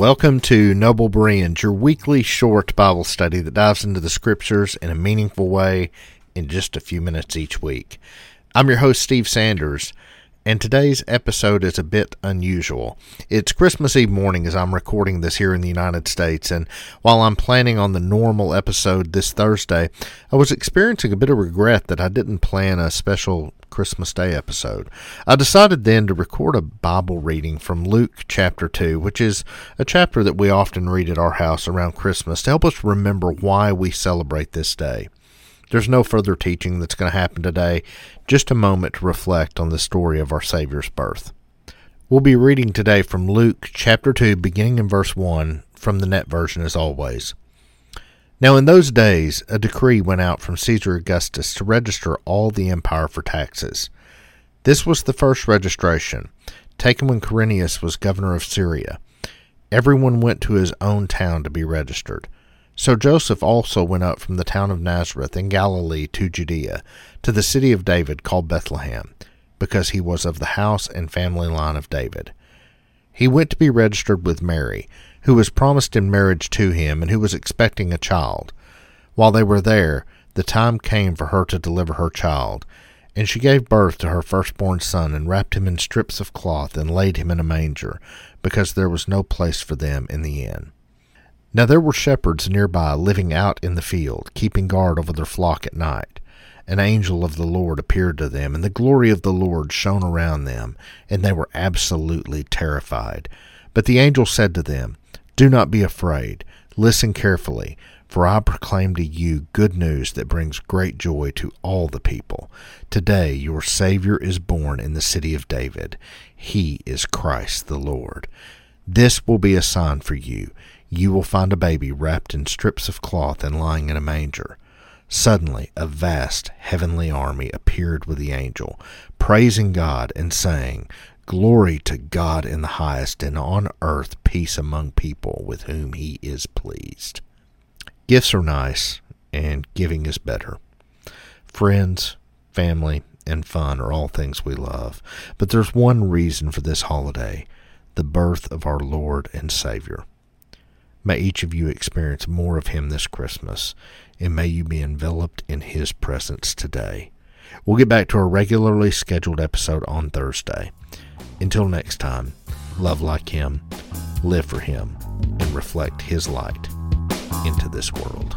Welcome to Noble Brands, your weekly short Bible study that dives into the scriptures in a meaningful way in just a few minutes each week. I'm your host, Steve Sanders, and today's episode is a bit unusual. It's Christmas Eve morning as I'm recording this here in the United States, and while I'm planning on the normal episode this Thursday, I was experiencing a bit of regret that I didn't plan a special Christmas Day episode. I decided then to record a Bible reading from Luke chapter 2, which is a chapter that we often read at our house around Christmas to help us remember why we celebrate this day. There's no further teaching that's going to happen today, just a moment to reflect on the story of our Savior's birth. We'll be reading today from Luke chapter 2, beginning in verse 1, from the NET version as always. Now, in those days, a decree went out from Caesar Augustus to register all the empire for taxes. This was the first registration, taken when Quirinius was governor of Syria. Everyone went to his own town to be registered. So Joseph also went up from the town of Nazareth in Galilee to Judea, to the city of David called Bethlehem, because he was of the house and family line of David. He went to be registered with Mary who was promised in marriage to him and who was expecting a child. While they were there, the time came for her to deliver her child, and she gave birth to her firstborn son and wrapped him in strips of cloth and laid him in a manger, because there was no place for them in the inn. Now there were shepherds nearby living out in the field, keeping guard over their flock at night. An angel of the Lord appeared to them, and the glory of the Lord shone around them, and they were absolutely terrified. But the angel said to them, do not be afraid. Listen carefully, for I proclaim to you good news that brings great joy to all the people. Today your Savior is born in the city of David. He is Christ the Lord. This will be a sign for you. You will find a baby wrapped in strips of cloth and lying in a manger. Suddenly, a vast heavenly army appeared with the angel, praising God and saying, Glory to God in the highest, and on earth peace among people with whom he is pleased. Gifts are nice, and giving is better. Friends, family, and fun are all things we love. But there's one reason for this holiday the birth of our Lord and Savior. May each of you experience more of Him this Christmas, and may you be enveloped in His presence today. We'll get back to our regularly scheduled episode on Thursday. Until next time, love like Him, live for Him, and reflect His light into this world.